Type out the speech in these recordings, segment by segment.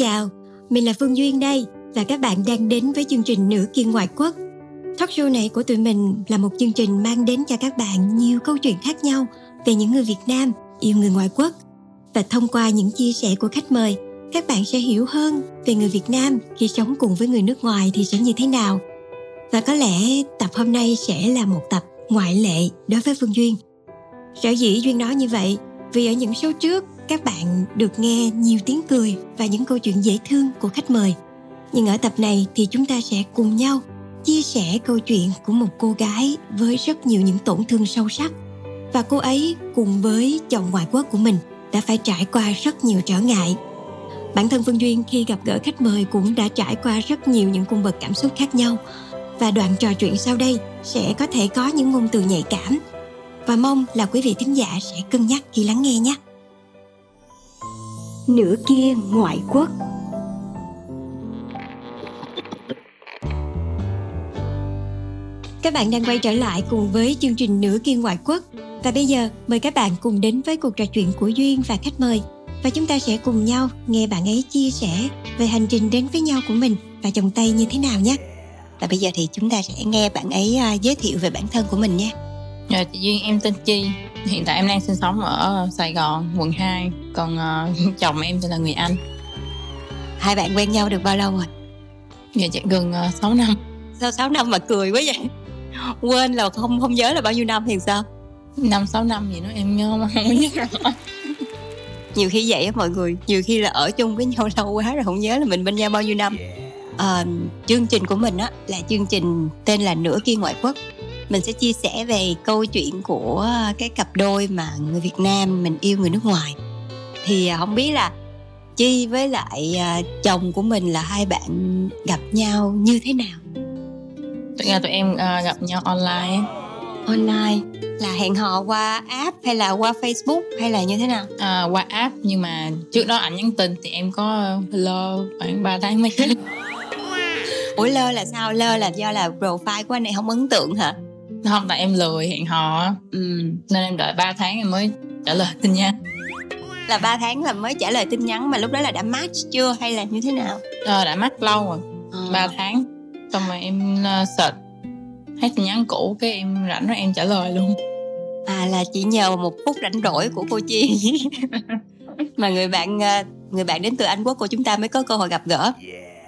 chào, mình là Phương Duyên đây và các bạn đang đến với chương trình Nửa Kiên ngoại quốc. Talk show này của tụi mình là một chương trình mang đến cho các bạn nhiều câu chuyện khác nhau về những người Việt Nam yêu người ngoại quốc và thông qua những chia sẻ của khách mời, các bạn sẽ hiểu hơn về người Việt Nam khi sống cùng với người nước ngoài thì sẽ như thế nào. Và có lẽ tập hôm nay sẽ là một tập ngoại lệ đối với Phương Duyên. Sở dĩ Duyên nói như vậy vì ở những số trước các bạn được nghe nhiều tiếng cười và những câu chuyện dễ thương của khách mời. Nhưng ở tập này thì chúng ta sẽ cùng nhau chia sẻ câu chuyện của một cô gái với rất nhiều những tổn thương sâu sắc. Và cô ấy cùng với chồng ngoại quốc của mình đã phải trải qua rất nhiều trở ngại. Bản thân Phương Duyên khi gặp gỡ khách mời cũng đã trải qua rất nhiều những cung bậc cảm xúc khác nhau. Và đoạn trò chuyện sau đây sẽ có thể có những ngôn từ nhạy cảm và mong là quý vị thính giả sẽ cân nhắc khi lắng nghe nhé. Nửa kia ngoại quốc Các bạn đang quay trở lại cùng với chương trình Nửa kia ngoại quốc và bây giờ, mời các bạn cùng đến với cuộc trò chuyện của Duyên và khách mời và chúng ta sẽ cùng nhau nghe bạn ấy chia sẻ về hành trình đến với nhau của mình và chồng tay như thế nào nhé. Và bây giờ thì chúng ta sẽ nghe bạn ấy à, giới thiệu về bản thân của mình nhé rồi chị Duyên, em tên Chi. Hiện tại em đang sinh sống ở Sài Gòn, quận 2. Còn uh, chồng em thì là người Anh. Hai bạn quen nhau được bao lâu rồi? Dạ, dạ gần uh, 6 năm. Sao 6 năm mà cười quá vậy? Quên là không không nhớ là bao nhiêu năm thì sao? Năm 6 năm gì đó em nhớ không không nhớ rõ. Nhiều khi vậy á mọi người, nhiều khi là ở chung với nhau lâu quá rồi không nhớ là mình bên nhau bao nhiêu năm. À, chương trình của mình á là chương trình tên là Nửa kia ngoại quốc mình sẽ chia sẻ về câu chuyện của cái cặp đôi mà người Việt Nam mình yêu người nước ngoài. Thì à, không biết là Chi với lại à, chồng của mình là hai bạn gặp nhau như thế nào? Thực ra tụi em uh, gặp nhau online. online là hẹn hò qua app hay là qua Facebook hay là như thế nào? À, qua app nhưng mà trước đó ảnh nhắn tin thì em có lơ khoảng 3 tháng mấy Ủa lơ là sao? Lơ là do là profile của anh này không ấn tượng hả không tại em lười hẹn hò á, ừ. nên em đợi 3 tháng em mới trả lời tin nhắn. Là 3 tháng là mới trả lời tin nhắn mà lúc đó là đã match chưa hay là như thế nào? Ờ, đã mắc lâu rồi. Ờ. 3 tháng. Xong rồi em uh, search. Thấy tin nhắn cũ cái em rảnh rồi em trả lời luôn. À là chỉ nhờ một phút rảnh rỗi của cô Chi. Mà người bạn ờ, người bạn đến từ Anh Quốc của chúng ta mới có cơ hội gặp gỡ.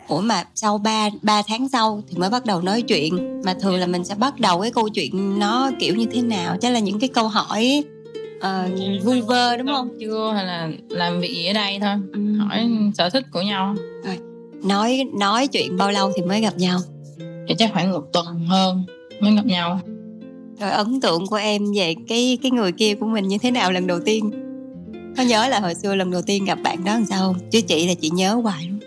Ủa mà sau 3 ba tháng sau thì mới bắt đầu nói chuyện mà thường là mình sẽ bắt đầu cái câu chuyện nó kiểu như thế nào chắc là những cái câu hỏi ờ, vui vơ đúng không? chưa hay là làm việc gì ở đây thôi Ừ. hỏi sở thích của nhau Nói nói chuyện bao lâu thì mới gặp nhau? thì chắc khoảng một tuần hơn mới gặp nhau Rồi ấn tượng của em về cái cái người kia của mình như thế nào lần đầu tiên? Có nhớ là hồi xưa lần đầu tiên gặp bạn đó làm sao không? Chứ chị là chị nhớ hoài luôn.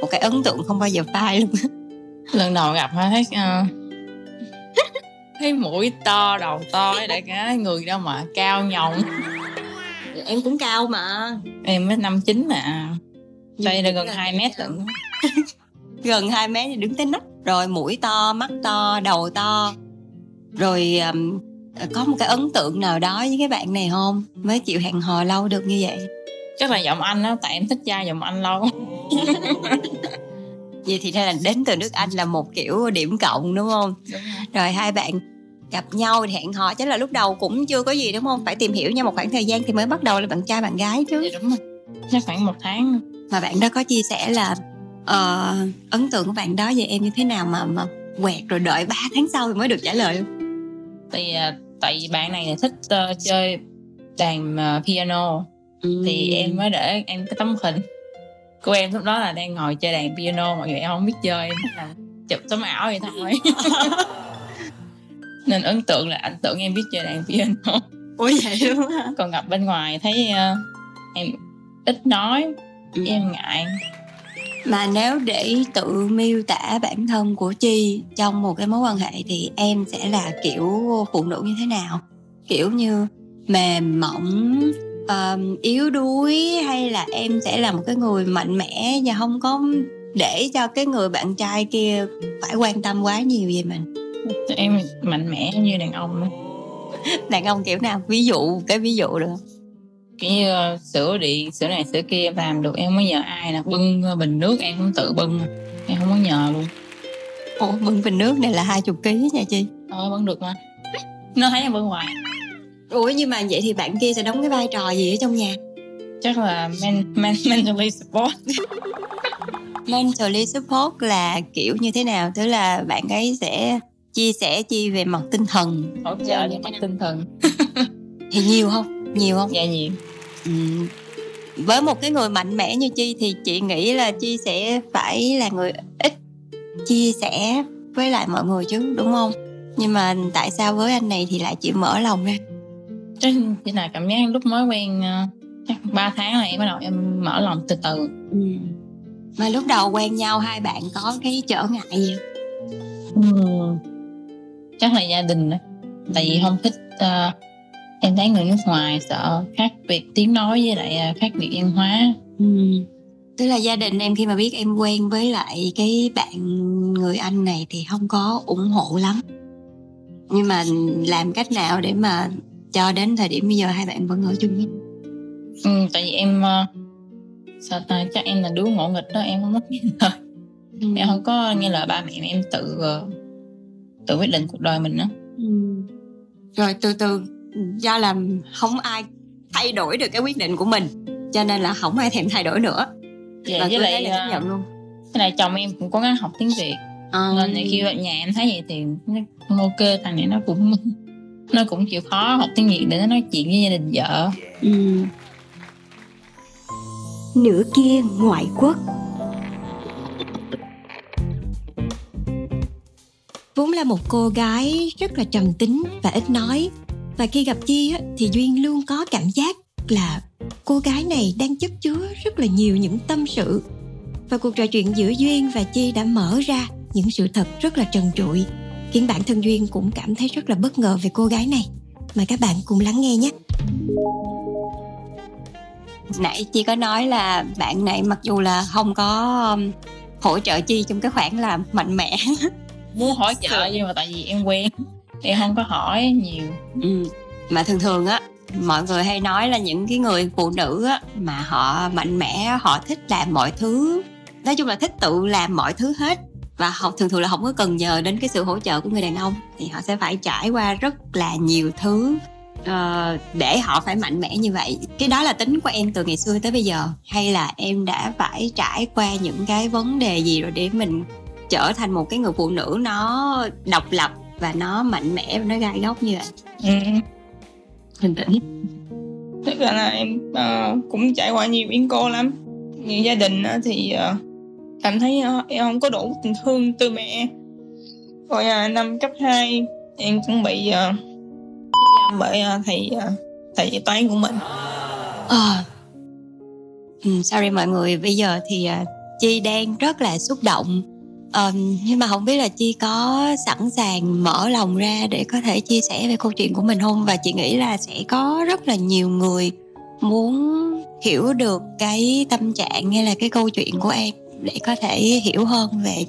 Một cái ấn tượng không bao giờ phai luôn. lần đầu gặp ha thấy ờ, thấy mũi to đầu to đại cái người đâu mà cao nhồng. Em cũng cao mà. Em mới năm chín mà. Đây là gần 2 mét lận. Gần 2 mét thì đứng tới nách rồi mũi to mắt to đầu to. Rồi um, có một cái ấn tượng nào đó với cái bạn này không? Mới chịu hẹn hò lâu được như vậy chắc là giọng anh á tại em thích trai giọng anh lâu. Vậy thì ra là đến từ nước anh là một kiểu điểm cộng đúng không? Đúng rồi. Rồi hai bạn gặp nhau thì hẹn hò chắc là lúc đầu cũng chưa có gì đúng không? Phải tìm hiểu nhau một khoảng thời gian thì mới bắt đầu là bạn trai bạn gái chứ. Dạ đúng rồi. Chắc khoảng một tháng. Mà bạn đó có chia sẻ là ờ, ấn tượng của bạn đó về em như thế nào mà mà quẹt rồi đợi 3 tháng sau thì mới được trả lời thì tại vì bạn này thích ờ, chơi đàn ờ, piano thì em mới để em cái tấm hình. Của em lúc đó là đang ngồi chơi đàn piano mọi người em không biết chơi là chụp tấm ảo vậy thôi. Nên ấn tượng là ảnh tưởng em biết chơi đàn piano. Ủa vậy luôn hả? Còn gặp bên ngoài thấy ờ, em ít nói em ngại. Mà nếu để tự miêu tả bản thân của chi trong một cái mối quan hệ thì em sẽ là kiểu phụ nữ như thế nào? Kiểu như mềm mỏng ờm, yếu đuối hay là em sẽ là một cái người mạnh mẽ và không có để cho cái người bạn trai kia phải quan tâm quá nhiều về mình? Em mạnh mẽ như đàn ông đàn ông kiểu nào? Ví dụ cái ví dụ được kiểu như ờ, sửa điện sửa này sửa kia em làm được em có nhờ ai nè bưng ờ, bình nước em cũng tự bưng em không có nhờ luôn. Ủa bưng bình nước này là hai chục ký nha chi thôi vẫn được mà. Nó thấy em bưng hoài ủa nhưng mà vậy thì bạn kia sẽ đóng cái vai trò gì ở trong nhà? Chắc là men, men, mentally support. Mentally support là kiểu như thế nào? Tức là bạn ấy sẽ chia sẻ chi về mặt tinh thần. Hỗ trợ về mặt tinh thần. Thì nhiều không? Nhiều không? Dạ nhiều. Ừ. với một cái người mạnh mẽ như chi thì chị nghĩ là chi sẽ phải là người ít chia sẻ với lại mọi người chứ đúng không? Nhưng mà tại sao với anh này thì lại chịu mở lòng ra chắc chỉ là cảm giác lúc mới quen ờ, chắc 3 tháng em bắt đầu em mở lòng từ từ ừ. mà lúc đầu quen nhau hai bạn có cái trở ngại gì không? ừ. chắc là gia đình đó tại vì không thích ờ, em thấy người nước ngoài sợ khác biệt tiếng nói với lại ờ, khác biệt văn hóa Ừ. Tức là gia đình em khi mà biết em quen với lại cái bạn người anh này thì không có ủng hộ lắm. Nhưng mà làm cách nào để mà cho đến thời điểm bây giờ hai bạn vẫn ở chung với ừ, tại vì em ờ, sao ta chắc em là đứa ngộ nghịch đó em không có nghe lời Ừ. em không có nghe lời ba mẹ em tự ờ, tự quyết định cuộc đời mình đó Ừ. Rồi từ từ do là không ai thay đổi được cái quyết định của mình cho nên là không ai thèm thay đổi nữa Dạ, và với lại là chấp ờ, nhận luôn với lại chồng em cũng cố gắng học tiếng việt Ờ. nên khi ở nhà em thấy vậy thì ok thằng này nó cũng nó cũng chịu khó học tiếng việt để nó nói chuyện với gia đình, vợ. Ừ. nửa kia ngoại quốc. Vốn là một cô gái rất là trầm tính và ít nói. Và khi gặp chi thì duyên luôn có cảm giác là cô gái này đang chất chứa rất là nhiều những tâm sự. Và cuộc trò chuyện giữa duyên và chi đã mở ra những sự thật rất là trần trụi khiến bản thân duyên cũng cảm thấy rất là bất ngờ về cô gái này. Mời các bạn cùng lắng nghe nhé. Nãy chi có nói là bạn này mặc dù là không có um, hỗ trợ chi trong cái khoản là mạnh mẽ. Muốn hỗ trợ nhưng mà tại vì em quen em không có hỏi nhiều. Ừ. Mà thường thường á mọi người hay nói là những cái người phụ nữ á mà họ mạnh mẽ họ thích làm mọi thứ nói chung là thích tự làm mọi thứ hết và họ thường thường là không có cần nhờ đến cái sự hỗ trợ của người đàn ông. Thì họ sẽ phải trải qua rất là nhiều thứ uh, để họ phải mạnh mẽ như vậy. Cái đó là tính của em từ ngày xưa tới bây giờ. Hay là em đã phải trải qua những cái vấn đề gì rồi để mình trở thành một cái người phụ nữ nó độc lập và nó mạnh mẽ và nó gai góc như vậy? Ừ. bình tĩnh. Thực ra là em uh, cũng trải qua nhiều biến cố lắm. Như gia đình thì uh, cảm thấy ờ, em không có đủ tình thương từ mẹ. Rồi à, năm cấp 2 em cũng bị uh, giam bởi ờ, thầy thầy dạy toán của mình. À. Ừ, sorry mọi người bây giờ thì chi đang rất là xúc động. Um, nhưng mà không biết là chi có sẵn sàng mở lòng ra để có thể chia sẻ về câu chuyện của mình không? Và chị nghĩ là sẽ có rất là nhiều người muốn hiểu được cái tâm trạng hay là cái câu chuyện của em để có thể hiểu hơn về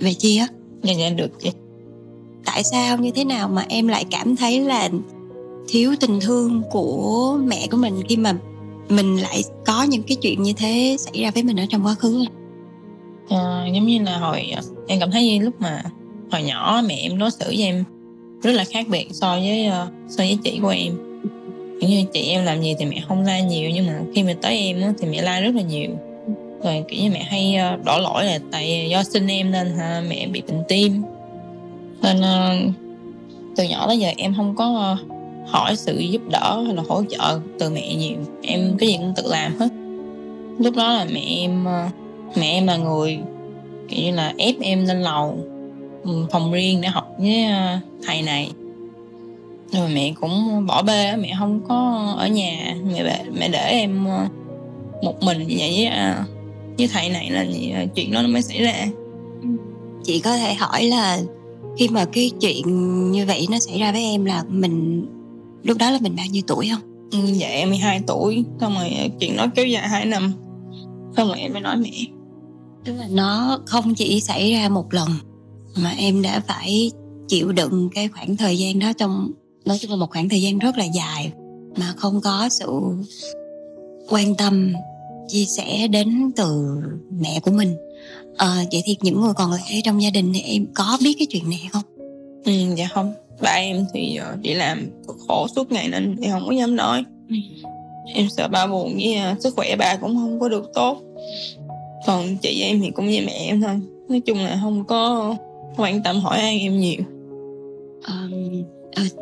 về chi á. Dạ dạ được chị. Tại sao như thế nào mà em lại cảm thấy là thiếu tình thương của mẹ của mình khi mà mình lại có những cái chuyện như thế xảy ra với mình ở trong quá khứ? À, giống như là hồi em cảm thấy như lúc mà hồi nhỏ mẹ em đối xử với em rất là khác biệt so với uh, so với chị của em. Như chị em làm gì thì mẹ không la nhiều nhưng mà khi mà tới em thì mẹ la rất là nhiều rồi kiểu như mẹ hay ờ, đổ lỗi là tại do sinh em nên ha, mẹ bị bệnh tim. Nên uh, từ nhỏ tới giờ em không có uh, hỏi sự giúp đỡ hay là hỗ trợ từ mẹ nhiều. Em cái gì cũng tự làm hết. Lúc đó là mẹ em mẹ em là người kiểu như là ép em lên lầu ừ, phòng riêng để học với thầy này. Rồi mẹ cũng bỏ bê mẹ không có ở nhà. Mẹ mẹ để em một mình như vậy với với thầy này là chuyện đó nó mới xảy ra. Chị có thể hỏi là khi mà cái chuyện như vậy nó xảy ra với em là mình lúc đó là mình bao nhiêu tuổi không? Ừ, dạ em 12 tuổi. Xong rồi chuyện đó kéo dài 2 năm. Xong rồi em mới nói mẹ. Tức là nó không chỉ xảy ra một lần mà em đã phải chịu đựng cái khoảng thời gian đó trong nói chung là một khoảng thời gian rất là dài mà không có sự quan tâm chia sẻ đến từ mẹ của mình. À, vậy thì những người còn lại trong gia đình thì em có biết cái chuyện này không? Ừ dạ không. Ba em thì uh, đi làm khổ suốt ngày nên em không có dám nói. Ừ. em sợ ba buồn với uh, sức khỏe ba cũng không có được tốt. Còn chị em thì cũng như mẹ em thôi. Nói chung là không có quan tâm hỏi an em nhiều. Um,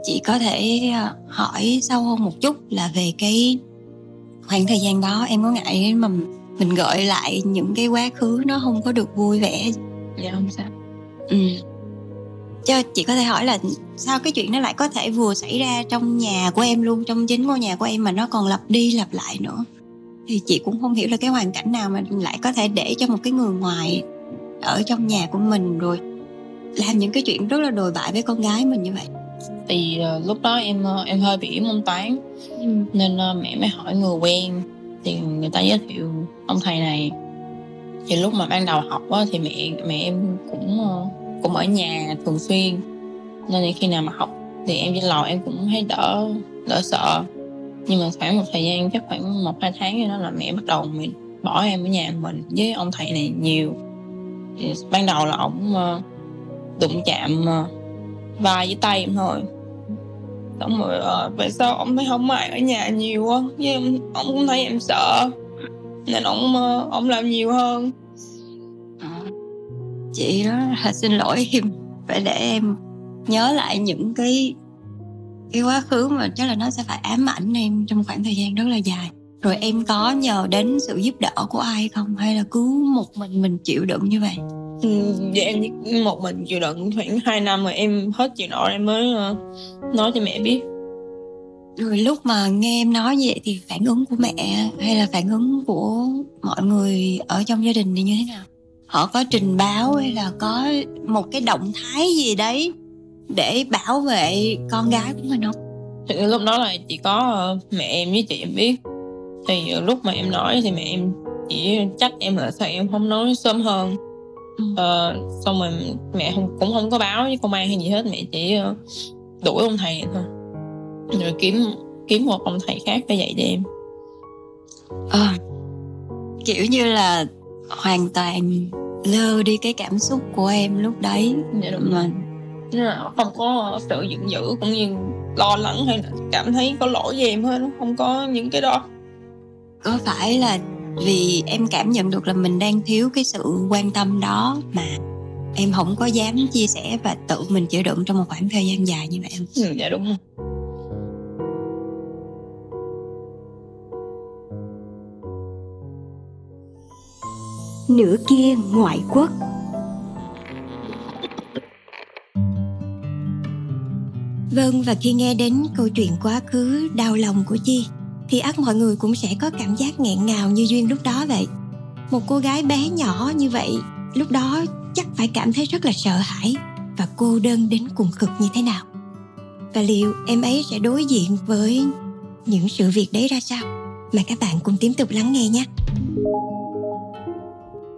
chị có thể hỏi sâu hơn một chút là về cái khoảng thời gian đó em có ngại mà mình gợi lại những cái quá khứ nó không có được vui vẻ? Dạ không sao. Ừ. Cho chị có thể hỏi là sao cái chuyện nó lại có thể vừa xảy ra trong nhà của em luôn trong chính ngôi nhà của em mà nó còn lặp đi lặp lại nữa? Thì chị cũng không hiểu là cái hoàn cảnh nào mà lại có thể để cho một cái người ngoài ở trong nhà của mình rồi làm những cái chuyện rất là đồi bại với con gái mình như vậy thì uh, lúc đó em uh, em hơi bị môn toán. Ừ. nên uh, mẹ mới hỏi người quen thì người ta giới thiệu ông thầy này. Thì lúc mà ban đầu học á, thì mẹ mẹ em cũng uh, cũng ở nhà thường xuyên. Nên khi nào mà học thì em trên lầu em cũng thấy đỡ đỡ sợ. Nhưng mà khoảng một thời gian chắc khoảng một hai tháng rồi đó là mẹ bắt đầu mình bỏ em ở nhà mình với ông thầy này nhiều. Thì ban đầu là ổng uh, đụng chạm uh, vai với tay em thôi. Xong rồi uh, về sau ông thấy không ai ở nhà nhiều quá với em ông cũng thấy em sợ. Nên ông uh, ông làm nhiều hơn. Ờ. Chị đó là xin lỗi em phải để em nhớ lại những cái cái quá khứ mà chắc là nó sẽ phải ám ảnh em trong khoảng thời gian rất là dài. Rồi em có nhờ đến sự giúp đỡ của ai không? Hay là cứ một mình mình chịu đựng như vậy? Ừ, dạ em một mình chịu đựng khoảng 2 năm rồi em hết chịu nổi em mới uh, nói cho mẹ biết. Rồi lúc mà nghe em nói vậy thì phản ứng của mẹ hay là phản ứng của mọi người ở trong gia đình thì như thế nào? Họ có trình báo hay là có một cái động thái gì đấy để bảo vệ con gái của mình không? Thì lúc đó là chỉ có ờ, mẹ em với chị em biết. Thì lúc mà em nói thì mẹ em chỉ trách em là sao em không nói sớm hơn. Ờ, xong rồi mẹ không, cũng không có báo với công an hay gì hết mẹ chỉ ờ, đuổi ông thầy thôi. Rồi kiếm kiếm một ông thầy khác để dạy cho em à, kiểu như là hoàn toàn lơ đi cái cảm xúc của em lúc đấy. Dạ đúng rồi. Không có sự giận dữ cũng như lo lắng hay là cảm thấy có lỗi gì em hết không có những cái đó. Có phải là vì em cảm nhận được là mình đang thiếu cái sự quan tâm đó mà em không có dám chia sẻ và tự mình chịu đựng trong một khoảng thời gian dài như vậy không? Ừ, dạ đúng rồi. nửa kia ngoại quốc Vâng và khi nghe đến câu chuyện quá khứ đau lòng của Chi thì ắt mọi người cũng sẽ có cảm giác nghẹn ngào như Duyên lúc đó vậy. Một cô gái bé nhỏ như vậy lúc đó chắc phải cảm thấy rất là sợ hãi và cô đơn đến cùng cực như thế nào. Và liệu em ấy sẽ đối diện với những sự việc đấy ra sao? mà các bạn cùng tiếp tục lắng nghe nhé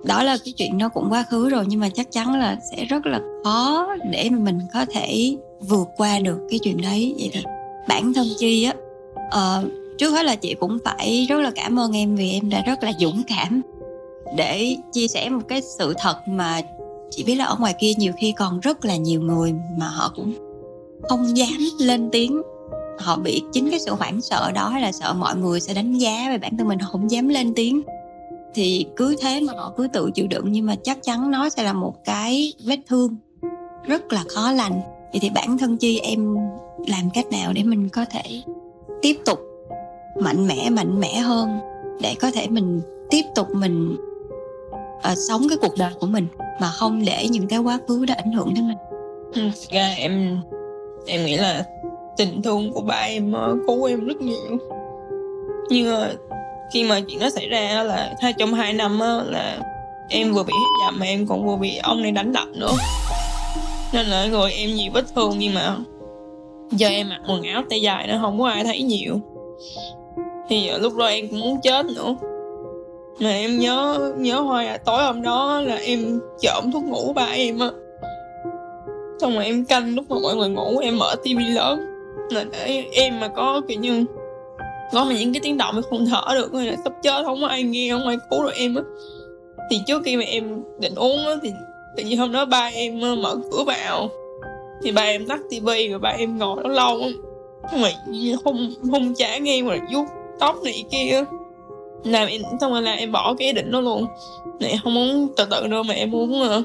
đó là cái chuyện nó cũng quá khứ rồi nhưng mà chắc chắn là sẽ rất là khó để mà mình có thể vượt qua được cái chuyện đấy vậy thì bản thân chi á uh, trước hết là chị cũng phải rất là cảm ơn em vì em đã rất là dũng cảm để chia sẻ một cái sự thật mà chị biết là ở ngoài kia nhiều khi còn rất là nhiều người mà họ cũng không dám lên tiếng. Họ bị chính cái sự hoảng sợ đó là sợ mọi người sẽ đánh giá về bản thân mình, họ không dám lên tiếng. Thì cứ thế mà họ cứ tự chịu đựng nhưng mà chắc chắn nó sẽ là một cái vết thương rất là khó lành. Vậy thì bản thân chi, em làm cách nào để mình có thể tiếp tục mạnh mẽ mạnh mẽ hơn để có thể mình tiếp tục mình uh, sống cái cuộc đời của mình mà không để những cái quá khứ đó ảnh hưởng đến mình. Ừ, ra em em nghĩ là tình thương của ba em ờ, cứu em rất nhiều. Nhưng mà khi mà chuyện nó xảy ra là hai trong hai năm ờ, là em vừa bị hiếp dâm mà em còn vừa bị ông này đánh đập nữa. Nên là người em nhiều vết thương nhưng mà giờ em mặc quần áo tay dài nó không có ai thấy nhiều thì lúc đó em cũng muốn chết nữa. Mà em nhớ nhớ hoài là tối hôm đó là em trộm thuốc ngủ ba em á. Xong rồi em canh lúc mà mọi người ngủ, em mở tivi lớn. Là để em mà có, kiểu như, có mà những cái tiếng động em không thở được, hay là sắp chết không có ai nghe, không ai cứu được em á. Thì trước khi mà em định uống á, thì tự nhiên hôm đó ba em ờ, mở cửa vào. Thì ba em tắt tivi, rồi ba em ngồi đó lâu á mà không không trả nghe mà vuốt tóc này kia. Làm em xong rồi là em bỏ cái ý định đó luôn. Này không muốn từ từ đâu mà em muốn uh,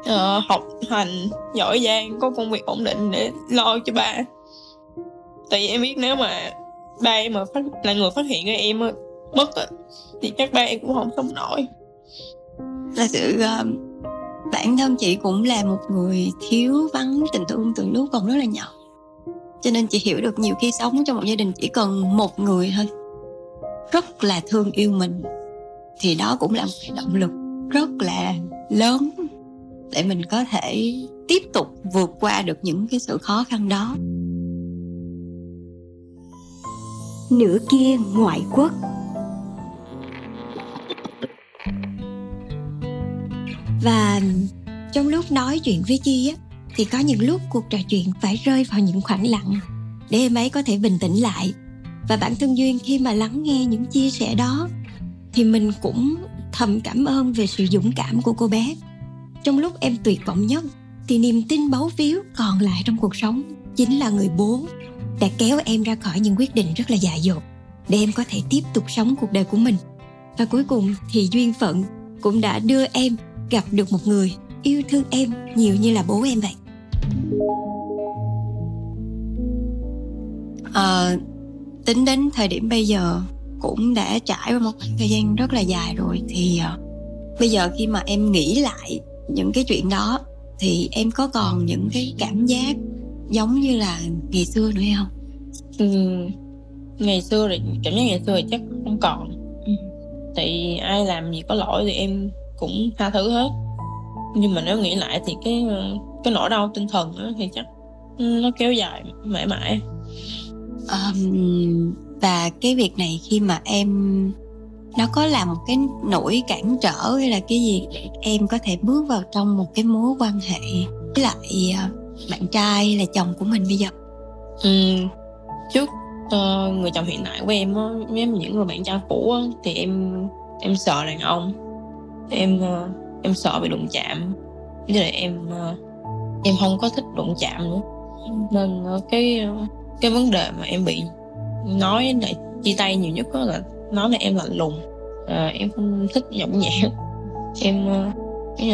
uh, học hành giỏi giang có công việc ổn định để lo cho ba. Tại vì em biết nếu mà ba em mà phát, là người phát hiện ra em mất thì chắc ba em cũng không sống nổi. Là sự uh, bản thân chị cũng là một người thiếu vắng tình thương từ lúc còn rất là nhỏ cho nên chị hiểu được nhiều khi sống trong một gia đình chỉ cần một người thôi. Rất là thương yêu mình. Thì đó cũng là một cái động lực rất là lớn để mình có thể tiếp tục vượt qua được những cái sự khó khăn đó. Nửa kia ngoại quốc. Và trong lúc nói chuyện với chi á thì có những lúc cuộc trò chuyện phải rơi vào những khoảng lặng để em ấy có thể bình tĩnh lại. Và bản thân duyên khi mà lắng nghe những chia sẻ đó, thì mình cũng thầm cảm ơn về sự dũng cảm của cô bé. Trong lúc em tuyệt vọng nhất, thì niềm tin báu víu còn lại trong cuộc sống chính là người bố đã kéo em ra khỏi những quyết định rất là dại dột để em có thể tiếp tục sống cuộc đời của mình. Và cuối cùng thì duyên phận cũng đã đưa em gặp được một người yêu thương em nhiều như là bố em vậy à, tính đến thời điểm bây giờ cũng đã trải qua một thời gian rất là dài rồi thì uh, bây giờ khi mà em nghĩ lại những cái chuyện đó thì em có còn những cái cảm giác giống như là ngày xưa nữa hay không? Ừ, ngày xưa thì cảm giác ngày xưa thì chắc không còn. Ừ. tại ai làm gì có lỗi thì em cũng tha thứ hết. Nhưng mà nếu nghĩ lại thì cái cái nỗi đau tinh thần đó thì chắc nó kéo dài mãi mãi. Um, và cái việc này khi mà em nó có là một cái nỗi cản trở hay là cái gì để em có thể bước vào trong một cái mối quan hệ với lại uh, bạn trai hay là chồng của mình bây giờ? Ừ, trước uh, người chồng hiện tại của em á với những người bạn trai cũ á, thì em em sợ đàn ông. Em uh, em sợ bị đụng chạm. Với lại em uh, em không có thích đụng chạm nữa. Nên ờ, cái ờ, cái vấn đề mà em bị nói lại chia tay nhiều nhất đó là nói là em lạnh lùng à, ờ, em không thích nhõng nhẽo. Em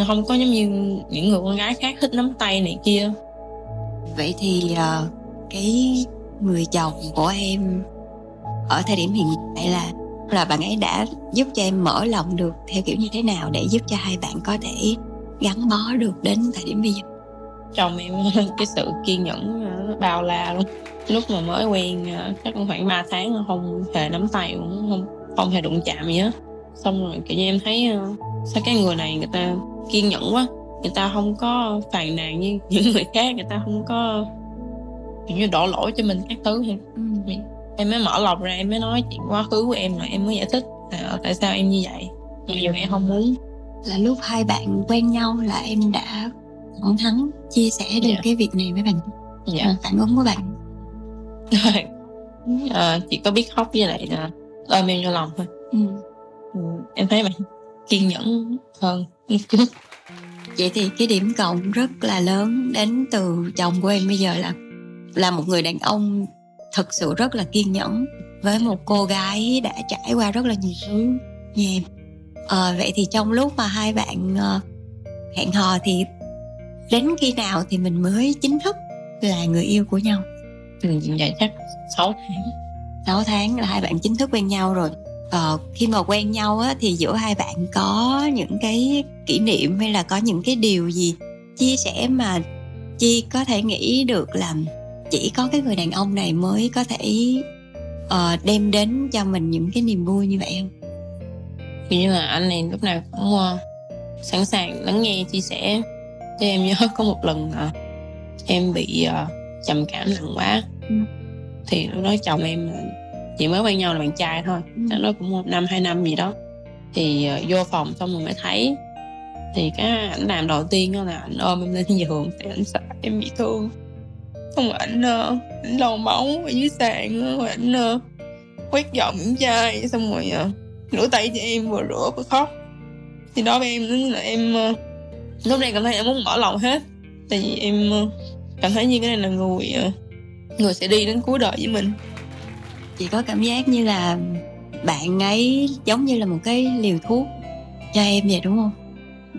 không có giống như những người con gái khác thích nắm tay này kia. Vậy thì uh, cái người chồng của em ở thời điểm hiện tại là là bạn ấy đã giúp cho em mở lòng được theo kiểu như thế nào để giúp cho hai bạn có thể gắn bó được đến thời điểm bây giờ? Chồng em cái sự kiên nhẫn bao la luôn. Lúc mà mới quen chắc khoảng 3 tháng không hề nắm tay cũng không không hề đụng chạm gì hết. Xong rồi kiểu như em thấy sao cái người này người ta kiên nhẫn quá người ta không có phàn nàn như những người khác người ta không có kiểu như đổ lỗi cho mình các thứ hay ừ. em mới mở lòng ra em mới nói chuyện quá khứ của em rồi em mới giải thích là ờ, tại sao em như vậy. Mặc dù em không muốn. là lúc hai bạn quen nhau là em đã thẳng thắn chia sẻ được Dạ. cái việc này với bạn. Dạ. Phản ứng của bạn. Rồi. Ờ, chỉ có biết khóc với lại là ôm em vô lòng thôi. Ừ. ừ, em thấy bạn kiên nhẫn hơn. Trước vậy thì cái điểm cộng rất là lớn đến từ chồng của em bây giờ là là một người đàn ông thực sự rất là kiên nhẫn với một cô gái đã trải qua rất là nhiều thứ như em. Ờ, vậy thì trong lúc mà hai bạn ờ, hẹn hò thì đến khi nào thì mình mới chính thức là người yêu của nhau? Ừ, dạ chắc 6 tháng. 6 tháng là hai bạn chính thức quen nhau rồi. Ờ, khi mà quen nhau á, thì giữa hai bạn có những cái kỷ niệm hay là có những cái điều gì chia sẻ mà chi có thể nghĩ được là chỉ có cái người đàn ông này mới có thể ờ, đem đến cho mình những cái niềm vui như vậy không? Kiểu như là anh này lúc nào cũng ờ, sẵn sàng lắng nghe chia sẻ em nhớ có một lần ờ, em bị ờ, trầm cảm nặng quá. Ừ. thì lúc đó chồng em là chỉ mới quen nhau là bạn trai thôi. Ừ. chắc đó cũng một năm hai năm gì đó. Thì ờ, vô phòng xong rồi mới thấy. Thì cái ảnh làm đầu tiên đó là ảnh ôm em lên giường thì ảnh sợ em bị thương. Xong rồi ảnh ờ, ảnh lau máu ở dưới sàn rồi ảnh ờ, quét dọn miếng chai. Xong rồi rửa tay cho em vừa rửa vừa khóc. Thì đó với em là em lúc này cảm thấy em muốn bỏ lòng hết. Tại vì em ờ, cảm thấy như cái này là người ờ, người sẽ đi đến cuối đời với mình. Chị có cảm giác như là bạn ấy giống như là một cái liều thuốc cho em vậy, đúng không?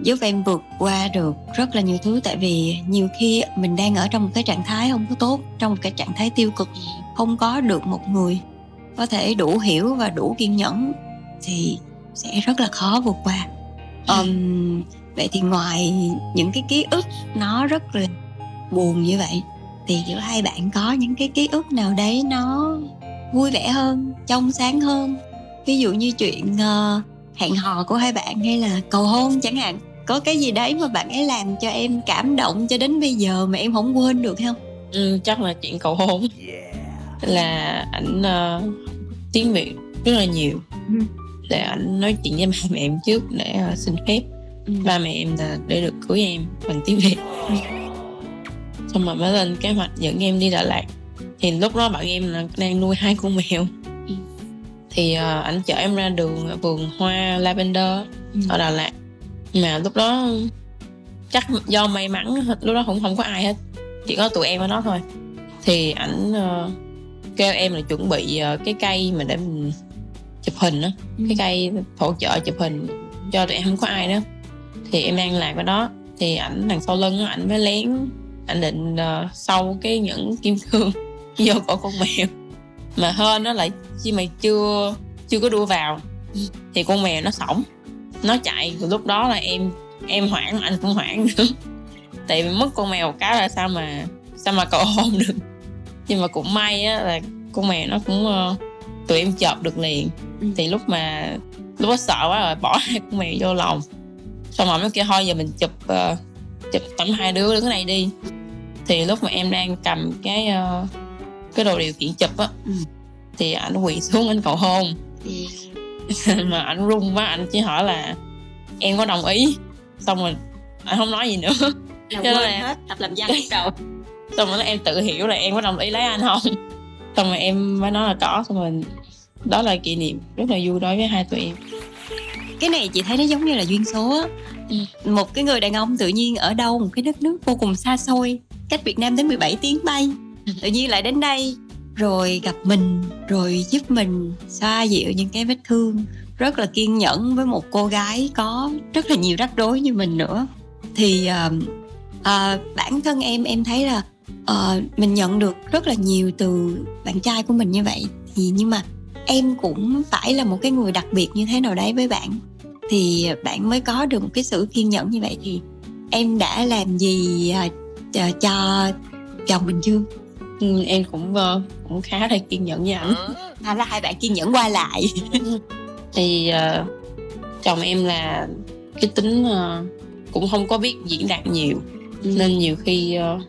Giúp em vượt qua được rất là nhiều thứ, tại vì nhiều khi mình đang ở trong một cái trạng thái không có tốt, trong một cái trạng thái tiêu cực, không có được một người có thể đủ hiểu và đủ kiên nhẫn thì sẽ rất là khó vượt qua. Ừm, vậy thì ngoài những cái ký ức nó rất là buồn như vậy thì giữa hai bạn có những cái ký ức nào đấy nó vui vẻ hơn trong sáng hơn? Ví dụ như chuyện ờ, hẹn hò của hai bạn hay là cầu hôn chẳng hạn có cái gì đấy mà bạn ấy làm cho em cảm động cho đến bây giờ mà em không quên được không? Ừ, chắc là chuyện cầu hôn. Là ảnh ờ, tiếng việt rất là nhiều. Ừ. để ảnh nói chuyện với ba mẹ em trước để ờ, xin phép. Ba mẹ em là để được cưới em bằng tiếng việt. Xong rồi mới lên kế hoạch dẫn em đi Đà Lạt. Thì lúc đó bạn em là đang nuôi hai con mèo. Thì ờ, ảnh chở em ra đường vườn hoa lavender Ừ. ở Đà Lạt. Mà lúc đó chắc do may mắn lúc đó cũng không có ai hết chỉ có tụi em ở đó thôi. Thì ảnh ờ, kêu em là chuẩn bị ờ, cái cây mà để mình chụp hình á. Ừ. cái cây hỗ trợ chụp hình cho tụi em không có ai đó. Thì em đang làm cái đó. Thì ảnh đằng sau lưng á ảnh mới lén. Ảnh định uh, sâu cái những kim cương vô cổ con mèo. Mà hên nó lại chi mà chưa chưa có đua vào. Thì con mèo nó sõng nó chạy lúc đó là em em hoảng anh cũng hoảng nữa. Tại vì mất con mèo cái là sao mà sao mà cầu hôn được. Nhưng mà cũng may á là con mèo nó cũng ờ, tụi em chợp được liền. Ừ. thì lúc mà lúc đó sợ quá rồi bỏ hai con mèo vô lòng. Xong rồi mới kêu thôi giờ mình chụp ờ, chụp tấm hai đứa đứng cái này đi. Thì lúc mà em đang cầm cái ờ, cái đồ điều khiển chụp á Ừ. thì ảnh quỳ xuống anh cầu hôn. Mà ảnh run quá anh chỉ hỏi là em có đồng ý? Xong rồi anh không nói gì nữa. Là Cho quên là- hết tập làm văn đầu xong rồi em tự hiểu là em có đồng ý lấy anh không xong rồi em mới nói là có xong rồi đó là kỷ niệm rất là vui đối với hai tụi em. Cái này chị thấy nó giống như là duyên số á. Ừ. một cái người đàn ông tự nhiên ở đâu một cái đất nước vô cùng xa xôi cách Việt Nam đến 17 tiếng bay. Tự nhiên lại đến đây rồi gặp mình rồi giúp mình xoa dịu những cái vết thương. Rất là kiên nhẫn với một cô gái có rất là nhiều rắc rối như mình nữa. Thì à, à, bản thân em em thấy là ờ, mình nhận được rất là nhiều từ bạn trai của mình như vậy. Thì nhưng mà em cũng phải là một cái người đặc biệt như thế nào đấy với bạn. Thì bạn mới có được một cái sự kiên nhẫn như vậy thì em đã làm gì à, cho, chồng mình chưa? Ừ, em cũng ờ, cũng khá là kiên nhẫn với ảnh hay là hai bạn kiên nhẫn qua lại. Thì ờ, chồng em là cái tính ờ, cũng không có biết diễn đạt nhiều. Nên nhiều khi ờ,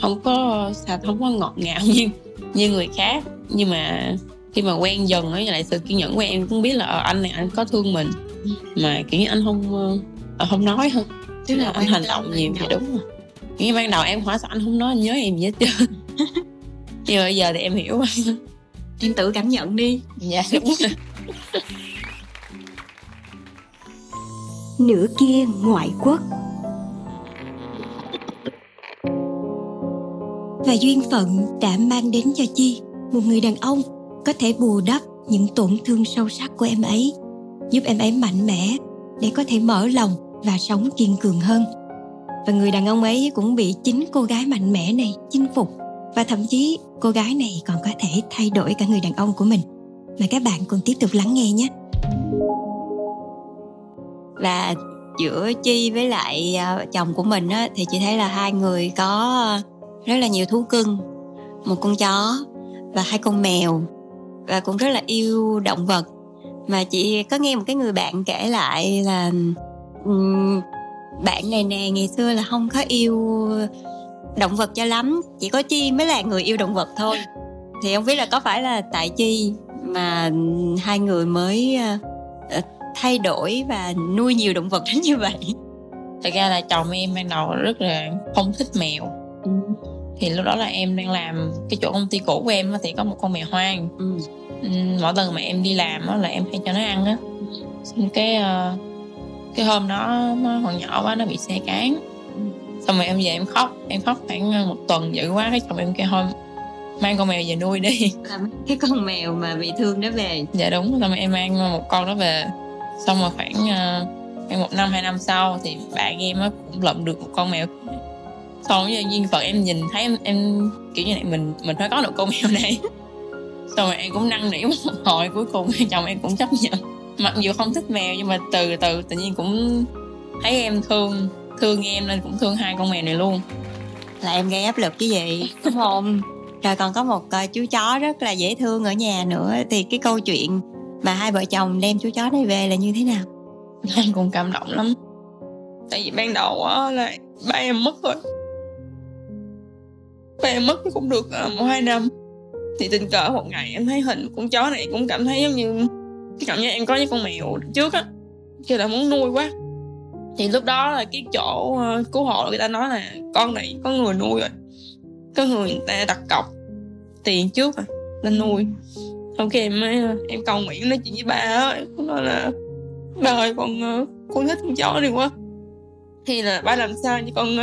không có sao không có ngọt ngào như như người khác. Nhưng mà khi mà quen dần với lại sự kiên nhẫn của em cũng biết là ờ, anh này anh có thương mình. Mà kiểu như anh không ờ, không nói hơn. Tức là anh hành động nhiều thì đúng rồi. Như ban đầu em hỏi sao anh không nói anh nhớ em gì hết trơn. Nhưng bây giờ thì em hiểu rồi. Em tự cảm nhận đi. Dạ đúng rồi. Nửa kia ngoại quốc và duyên phận đã mang đến cho chi, một người đàn ông có thể bù đắp những tổn thương sâu sắc của em ấy, giúp em ấy mạnh mẽ để có thể mở lòng và sống kiên cường hơn. Và người đàn ông ấy cũng bị chính cô gái mạnh mẽ này chinh phục, và thậm chí cô gái này còn có thể thay đổi cả người đàn ông của mình. Mà các bạn cùng tiếp tục lắng nghe nhé. Và giữa chi với lại ờ, chồng của mình á, thì chị thấy là hai người có rất là nhiều thú cưng một con chó và hai con mèo và cũng rất là yêu động vật. Mà chị có nghe một cái người bạn kể lại là um, bạn này nè ngày xưa là không có yêu động vật cho lắm chỉ có chi mới là người yêu động vật thôi. Thì không biết là có phải là tại chi mà hai người mới uh, thay đổi và nuôi nhiều động vật đến như vậy? Thật ra là chồng em ban đầu rất là không thích mèo thì lúc đó là em đang làm cái chỗ công ty cũ của em thì có một con mèo hoang. Ừ. Ừ, mỗi lần mà em đi làm là em hay cho nó ăn á. Xong cái uh, cái hôm đó nó còn nhỏ quá nó bị xe cán. Xong rồi em về em khóc em khóc khoảng một tuần dữ quá cái chồng em kêu thôi mang con mèo về nuôi đi. Cái con mèo mà bị thương đó về. Dạ đúng xong rồi em mang một con đó về. Xong rồi khoảng uh, một năm hai năm sau thì bạn em á cũng lượm được một con mèo xong rồi duyên phận em nhìn thấy em, em kiểu như này mình mình phải có được con mèo này xong rồi em cũng năn nỉ một hồi cuối cùng chồng em cũng chấp nhận. Mặc dù không thích mèo nhưng mà từ từ tự nhiên cũng thấy em thương thương em nên cũng thương hai con mèo này luôn. Là em gây áp lực cái gì? Đúng không? Rồi còn có một uh, chú chó rất là dễ thương ở nhà nữa. Thì cái câu chuyện mà hai vợ chồng đem chú chó này về là như thế nào? Em cũng cảm động lắm. Tại vì ban đầu á là ba em mất rồi ba em mất cũng được uh, một hai năm. Thì tình cờ một ngày em thấy hình con chó này cũng cảm thấy giống như cái cảm giác em có với con mèo trước á kêu là muốn nuôi quá. Thì lúc đó là cái chỗ uh, cứu hộ người ta nói là con này có người nuôi rồi có người, người ta đặt cọc tiền trước rồi nên nuôi. Ok em ờ, em cầu nguyện nói chuyện với ba á nói là ba ơi con ờ, con thích con chó đi quá. Thì là ba làm sao cho con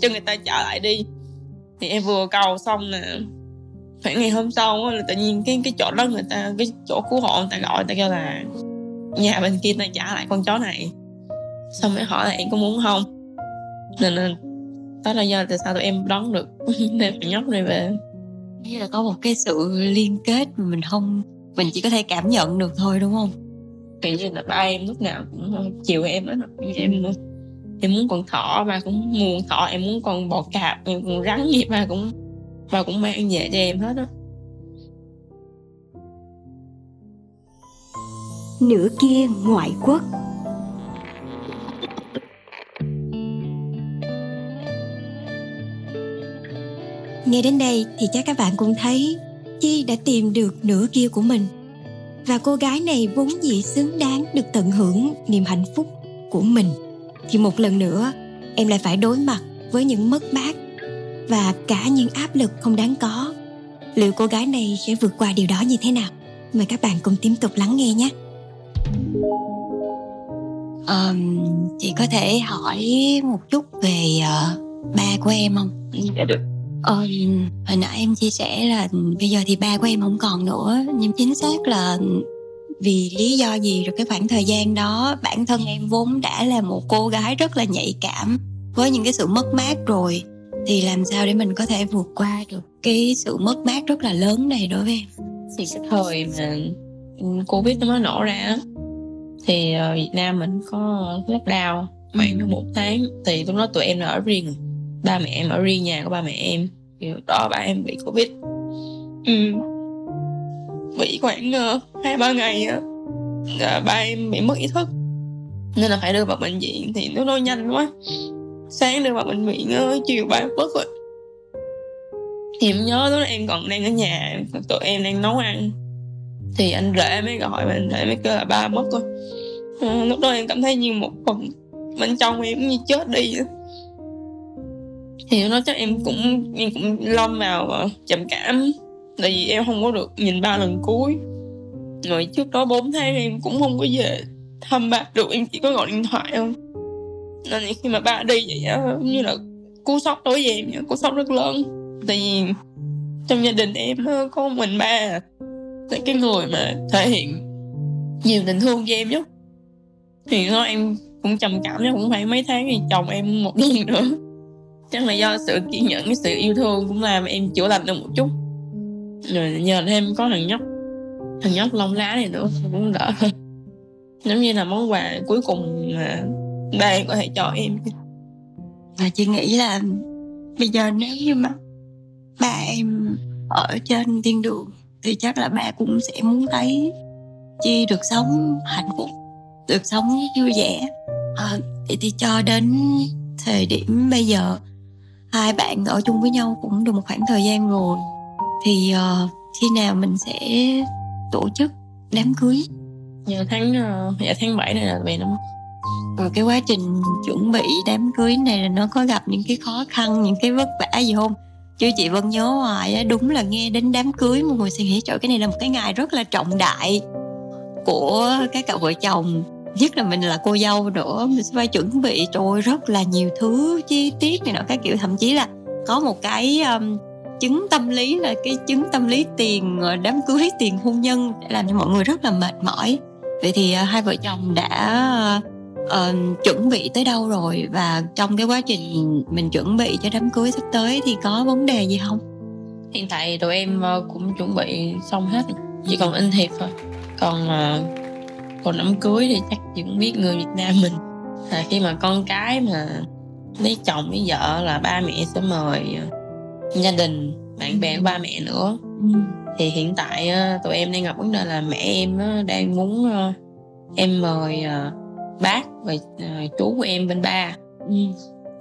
cho người ta trả lại đi? Thì em vừa cầu xong là khoảng ngày hôm sau là tự nhiên cái cái chỗ đó người ta cái chỗ cứu hộ người ta gọi người ta kêu là nhà bên kia ta trả lại con chó này. Xong mới hỏi là em có muốn không? Nên là đó là do tại sao tụi em đón được đem nhóc này về như là có một cái sự liên kết mà mình không mình chỉ có thể cảm nhận được thôi đúng không? Kiểu như là ba em lúc nào cũng chiều em đó em em muốn con thỏ ba cũng muốn thỏ, em muốn con bò cạp, em còn rắn gì ba cũng ba cũng mang về cho em hết á. Nửa kia ngoại quốc. Nghe đến đây thì chắc các bạn cũng thấy Chi đã tìm được nửa kia của mình. Và cô gái này vốn dĩ xứng đáng được tận hưởng niềm hạnh phúc của mình. Thì một lần nữa em lại phải đối mặt với những mất mát Và cả những áp lực không đáng có Liệu cô gái này sẽ vượt qua điều đó như thế nào? Mời các bạn cùng tiếp tục lắng nghe nhé um, Chị có thể hỏi một chút về uh, ba của em không? Dạ được Ờ, hồi nãy em chia sẻ là bây giờ thì ba của em không còn nữa nhưng chính xác là vì lý do gì? Rồi cái khoảng thời gian đó bản thân em vốn đã là một cô gái rất là nhạy cảm. Với những cái sự mất mát rồi thì làm sao để mình có thể vượt qua được cái sự mất mát rất là lớn này đối với em? Thì cái thời mà covid nó mới nổ ra thì ở Việt Nam mình có lockdown khoảng ừ. một tháng. Thì lúc đó tụi em là ở riêng ba mẹ em ở riêng nhà của ba mẹ em. Kiểu đó ba em bị covid. Ừ bị khoảng ờ, hai uh, ba ngày uh, ba em bị mất ý thức. Nên là phải đưa vào bệnh viện thì nó nó nhanh quá. Sáng đưa vào bệnh viện uh, chiều ba mất rồi. Thì em nhớ lúc đó em còn đang ở nhà tụi em đang nấu ăn. Thì anh rể mới gọi và anh rể mới kêu là ba mất rồi. À, lúc đó em cảm thấy như một phần bên trong em như chết đi thì nó chắc em cũng em cũng lâm vào ờ, trầm cảm tại vì em không có được nhìn ba lần cuối. Rồi trước đó 4 tháng em cũng không có về thăm ba, được em chỉ có gọi điện thoại thôi. Nên khi mà ba đi vậy á như là cú sốc đối với em cú sốc rất lớn. Tại vì trong gia đình em có mình ba à. là cái người mà thể hiện nhiều tình thương cho em nhất. Thì nó em cũng trầm cảm nó cũng phải mấy tháng thì chồng em một lần nữa. Chắc là do sự kiên nhẫn cái sự yêu thương cũng làm em chữa lành được một chút rồi nhờ thêm có thằng nhóc thằng nhóc lông lá này nữa cũng đỡ hơn. Giống như là món quà cuối cùng mà ba em có thể cho em. Và chị nghĩ là bây giờ nếu như mà ba em ở trên thiên đường thì chắc là ba cũng sẽ muốn thấy chi được sống hạnh phúc được sống vui vẻ. Ờ, à, thì, thì cho đến thời điểm bây giờ hai bạn ở chung với nhau cũng được một khoảng thời gian rồi thì uh, khi nào mình sẽ tổ chức đám cưới? Nhờ tháng uh, dạ tháng 7 này là về năm rồi cái quá trình chuẩn bị đám cưới này là nó có gặp những cái khó khăn những cái vất vả gì không? Chứ chị vẫn nhớ hoài á đúng là nghe đến đám cưới một người suy nghĩ trời cái này là một cái ngày rất là trọng đại của các cặp vợ chồng. Nhất là mình là cô dâu nữa mình sẽ phải chuẩn bị trời rất là nhiều thứ chi tiết này nọ các kiểu. Thậm chí là có một cái um, chứng tâm lý là cái chứng tâm lý tiền ờ, đám cưới tiền hôn nhân để làm cho mọi người rất là mệt mỏi. Vậy thì ờ, hai vợ chồng đã uh, chuẩn bị tới đâu rồi? Và trong cái quá trình mình chuẩn bị cho đám cưới sắp tới thì có vấn đề gì không? Hiện tại tụi em cũng chuẩn bị xong hết chỉ còn in thiệp thôi. Còn uh, còn đám cưới thì chắc chị cũng biết người Việt Nam mình. Là khi mà con cái mà lấy chồng với vợ là ba mẹ sẽ mời gia đình bạn bè của ba mẹ nữa. Thì hiện tại tụi em đang gặp vấn đề là mẹ em đang muốn em mời bác và chú của em bên ba.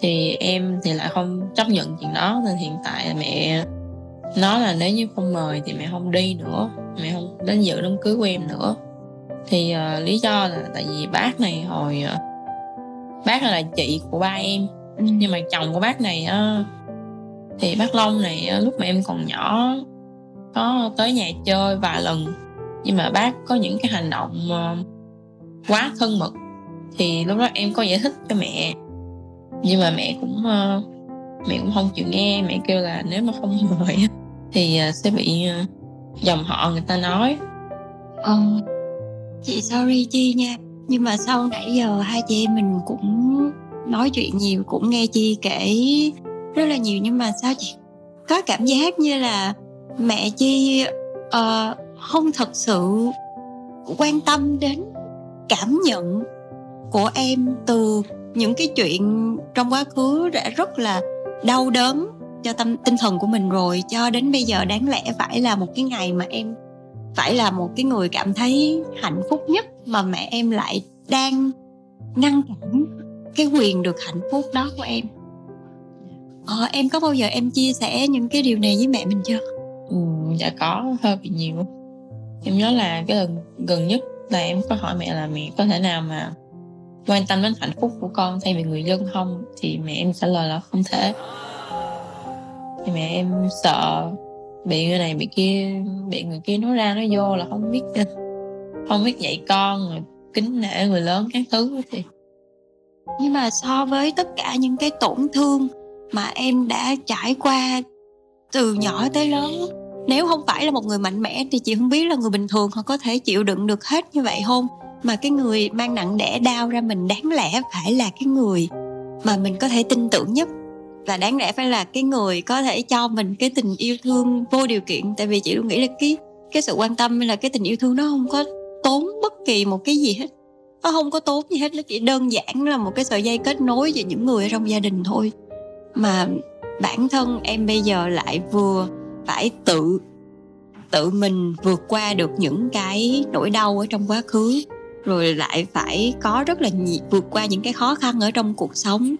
Thì em thì lại không chấp nhận chuyện đó nên hiện tại mẹ nói là nếu như không mời thì mẹ không đi nữa mẹ không đến dự đám cưới của em nữa. Thì uh, lý do là tại vì bác này hồi uh, bác là chị của ba em. Ừ. nhưng mà chồng của bác này uh, thì bác long này ờ, lúc mà em còn nhỏ, có tới nhà chơi vài lần. Nhưng mà bác có những cái hành động ờ, quá thân mật. Thì lúc đó em có giải thích cho mẹ. Nhưng mà mẹ cũng ờ, mẹ cũng không chịu nghe. Mẹ kêu là nếu mà không mời thì sẽ bị dòng họ người ta nói. Ờ chị sorry chi nha. Nhưng mà sau nãy giờ hai chị em mình cũng nói chuyện nhiều, cũng nghe chi kể rất là nhiều nhưng mà sao chị? Có cảm giác như là mẹ chi uh, ờ, không thật sự quan tâm đến cảm nhận của em từ những cái chuyện trong quá khứ đã rất là đau đớn cho tâm tinh thần của mình rồi cho đến bây giờ đáng lẽ phải là một cái ngày mà em phải là một cái người cảm thấy hạnh phúc nhất mà mẹ em lại đang ngăn cản cái quyền được hạnh phúc đó của em ờ, em có bao giờ em chia sẻ những cái điều này với mẹ mình chưa? Ừ, dạ có hơi bị nhiều. Em nhớ là cái lần gần nhất là em có hỏi mẹ là mẹ có thể nào mà quan tâm đến hạnh phúc của con thay vì người dân không? Thì mẹ em trả lời là không thể. Thì mẹ em sợ bị người này bị kia bị người kia nói ra nói vô là không biết không biết dạy con rồi kính nể người lớn các thứ. Thì nhưng mà so với tất cả những cái tổn thương mà em đã trải qua từ nhỏ tới lớn. Nếu không phải là một người mạnh mẽ thì chị không biết là người bình thường họ có thể chịu đựng được hết như vậy không? Mà cái người mang nặng đẻ đau ra mình đáng lẽ phải là cái người mà mình có thể tin tưởng nhất. Và đáng lẽ phải là cái người có thể cho mình cái tình yêu thương vô điều kiện. Tại vì chị luôn nghĩ là cái cái sự quan tâm hay là cái tình yêu thương nó không có tốn bất kỳ một cái gì hết. Nó không có tốn gì hết, nó chỉ đơn giản là một cái sợi dây kết nối giữa những người ở trong gia đình thôi mà bản thân em bây giờ lại vừa phải tự tự mình vượt qua được những cái nỗi đau ở trong quá khứ, rồi lại phải có rất là nhiều vượt qua những cái khó khăn ở trong cuộc sống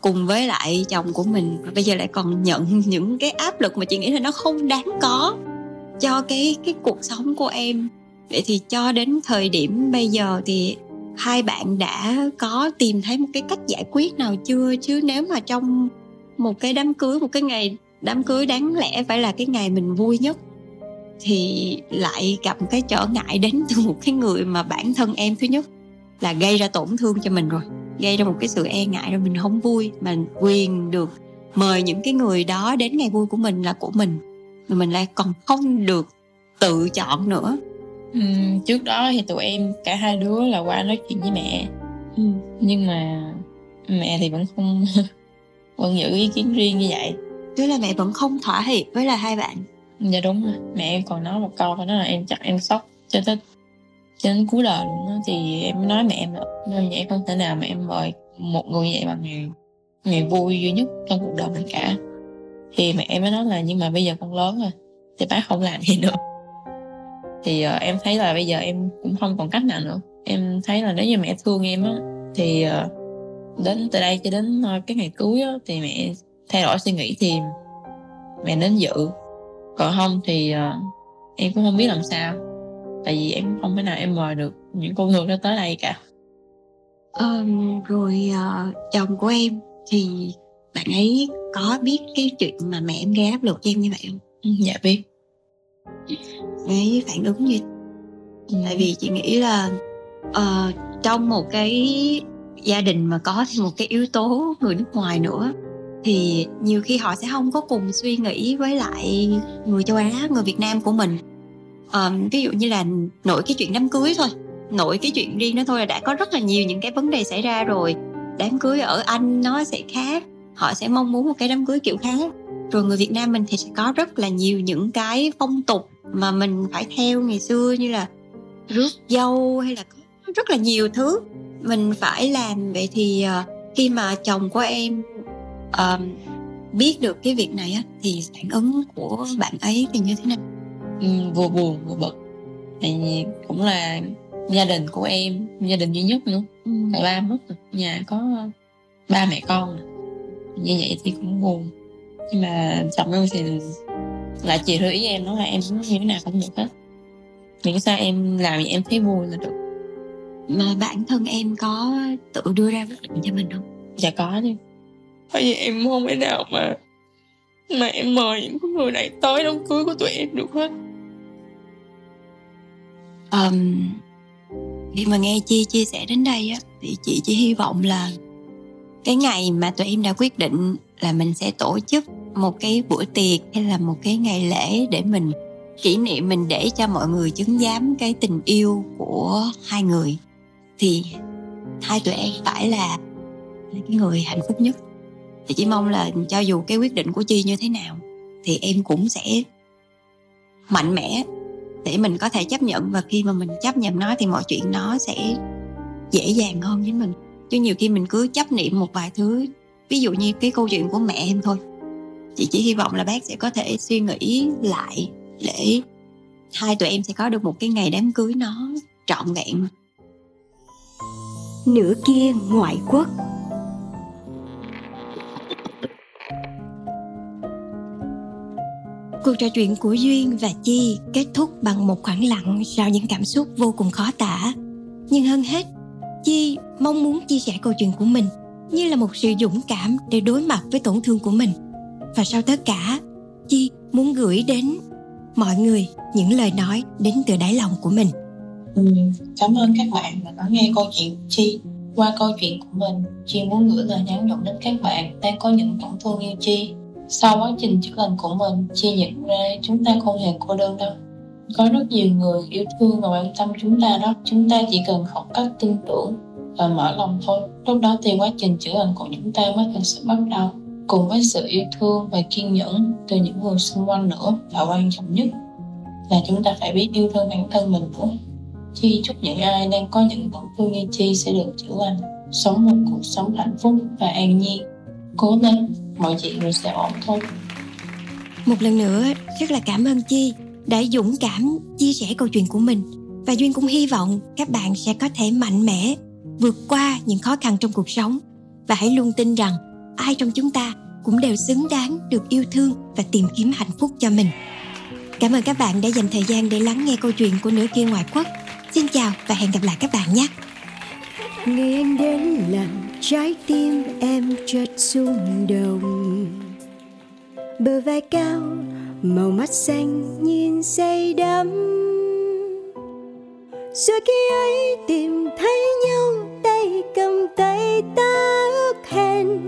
cùng với lại chồng của mình. Và bây giờ lại còn nhận những cái áp lực mà chị nghĩ là nó không đáng có cho cái cái cuộc sống của em. Vậy thì cho đến thời điểm bây giờ thì hai bạn đã có tìm thấy một cái cách giải quyết nào chưa? Chứ nếu mà trong một cái đám cưới một cái ngày đám cưới đáng lẽ phải là cái ngày mình vui nhất. Thì lại gặp một cái trở ngại đến từ một cái người mà bản thân em thứ nhất là gây ra tổn thương cho mình rồi. Gây ra một cái sự e ngại rồi mình không vui. Mà quyền được mời những cái người đó đến ngày vui của mình là của mình. Mà mình lại còn không được tự chọn nữa. Ừ, trước đó thì tụi em cả hai đứa là qua nói chuyện với mẹ. Ừ. nhưng mà mẹ thì vẫn không vẫn giữ ý kiến riêng như vậy. Tức là mẹ vẫn không thỏa hiệp với là hai bạn. Dạ đúng rồi. Mẹ em còn nói một câu đó là em chắc em sốc cho tới cho đến cuối đời luôn đó, thì em nói mẹ em là vậy không thể nào mà em mời một người vậy bằng ngày ngày vui duy nhất trong cuộc đời mình cả. Thì mẹ em mới nói là nhưng mà bây giờ con lớn rồi thì bác không làm gì nữa thì uh, em thấy là bây giờ em cũng không còn cách nào nữa. Em thấy là nếu như mẹ thương em á thì uh, đến từ đây cho đến uh, cái ngày cưới á, thì mẹ thay đổi suy nghĩ thì mẹ đến dự còn không thì uh, em cũng không biết làm sao. Tại vì em không thể nào em mời được những con người đó tới đây cả. Um, rồi uh, chồng của em thì bạn ấy có biết cái chuyện mà mẹ em gây áp lực cho em như vậy không? Ừ, dạ biết. Ấy phản ứng gì ừ. tại vì chị nghĩ là uh, trong một cái gia đình mà có thêm một cái yếu tố người nước ngoài nữa thì nhiều khi họ sẽ không có cùng suy nghĩ với lại người châu á người việt nam của mình. Um, ví dụ như là nổi cái chuyện đám cưới thôi. Nổi cái chuyện riêng đó thôi là đã có rất là nhiều những cái vấn đề xảy ra rồi. Đám cưới ở anh nó sẽ khác họ sẽ mong muốn một cái đám cưới kiểu khác. Rồi người việt nam mình thì sẽ có rất là nhiều những cái phong tục mà mình phải theo ngày xưa như là rước dâu hay là rất là nhiều thứ mình phải làm. Vậy thì uh, khi mà chồng của em uh, biết được cái việc này á thì phản ứng của bạn ấy thì như thế nào? Ừ, vừa buồn vừa bực. Vì cũng là gia đình của em gia đình duy nhất nữa. Ừ. tại ba mất rồi nhà có ba mẹ con. Như vậy thì cũng buồn. Nhưng mà chồng em thì lại chị theo ý em nói là em như thế nào cũng được hết. Miễn sao em làm gì em thấy vui là được mà bản thân em có tự đưa ra quyết định cho mình không? Dạ có chứ bởi vì em không thể nào mà mà em mời những người này tới đám cưới của tụi em được hết. Um, khi mà nghe chi chia sẻ đến đây á thì chị chỉ hy vọng là cái ngày mà tụi em đã quyết định là mình sẽ tổ chức một cái bữa tiệc hay là một cái ngày lễ để mình kỷ niệm mình để cho mọi người chứng giám cái tình yêu của hai người thì hai tụi em phải là cái người hạnh phúc nhất. Thì chỉ mong là cho dù cái quyết định của chi như thế nào, thì em cũng sẽ mạnh mẽ để mình có thể chấp nhận. Và khi mà mình chấp nhận nó thì mọi chuyện nó sẽ dễ dàng hơn với mình. Chứ nhiều khi mình cứ chấp niệm một vài thứ, ví dụ như cái câu chuyện của mẹ em thôi. Chị chỉ hy vọng là bác sẽ có thể suy nghĩ lại để hai tụi em sẽ có được một cái ngày đám cưới nó trọn vẹn nửa kia ngoại quốc Cuộc trò chuyện của Duyên và Chi kết thúc bằng một khoảng lặng sau những cảm xúc vô cùng khó tả. Nhưng hơn hết, Chi mong muốn chia sẻ câu chuyện của mình như là một sự dũng cảm để đối mặt với tổn thương của mình. Và sau tất cả, Chi muốn gửi đến mọi người những lời nói đến từ đáy lòng của mình. Ừ, cảm ơn các bạn đã lắng nghe câu chuyện của Chi. Qua câu chuyện của mình, Chi muốn gửi lời nhắn nhủ đến các bạn đang có những tổn thương như Chi sau quá trình chữa lành của mình, Chi nhận ra chúng ta không hề cô đơn đâu. Có rất nhiều người yêu thương và quan tâm chúng ta đó. Chúng ta chỉ cần học cách tin tưởng và mở lòng thôi. Lúc đó thì quá trình chữa lành của chúng ta mới thực sự bắt đầu. Cùng với sự yêu thương và kiên nhẫn từ những người xung quanh nữa và quan trọng nhất là chúng ta phải biết yêu thương bản thân mình nữa. Chi chúc những ai đang có những tổn thương như Chi sẽ được chữa lành, sống một cuộc sống hạnh phúc và an nhiên. Cố lên, mọi chuyện rồi sẽ ổn thôi. Một lần nữa rất là cảm ơn chi đã dũng cảm chia sẻ câu chuyện của mình. Và duyên cũng hy vọng các bạn sẽ có thể mạnh mẽ vượt qua những khó khăn trong cuộc sống. Và hãy luôn tin rằng ai trong chúng ta cũng đều xứng đáng được yêu thương và tìm kiếm hạnh phúc cho mình. Cảm ơn các bạn đã dành thời gian để lắng nghe câu chuyện của nửa kia ngoại quốc xin chào và hẹn gặp lại các bạn nhé. Ngày anh đến làm trái tim em chợt rung động. Bờ vai cao, màu mắt xanh nhìn say đắm. Rồi khi ấy tìm thấy nhau, tay cầm tay ta ước hẹn.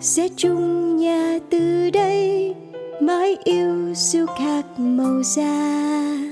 Sẽ chung nhà từ đây, mãi yêu siêu khác màu da.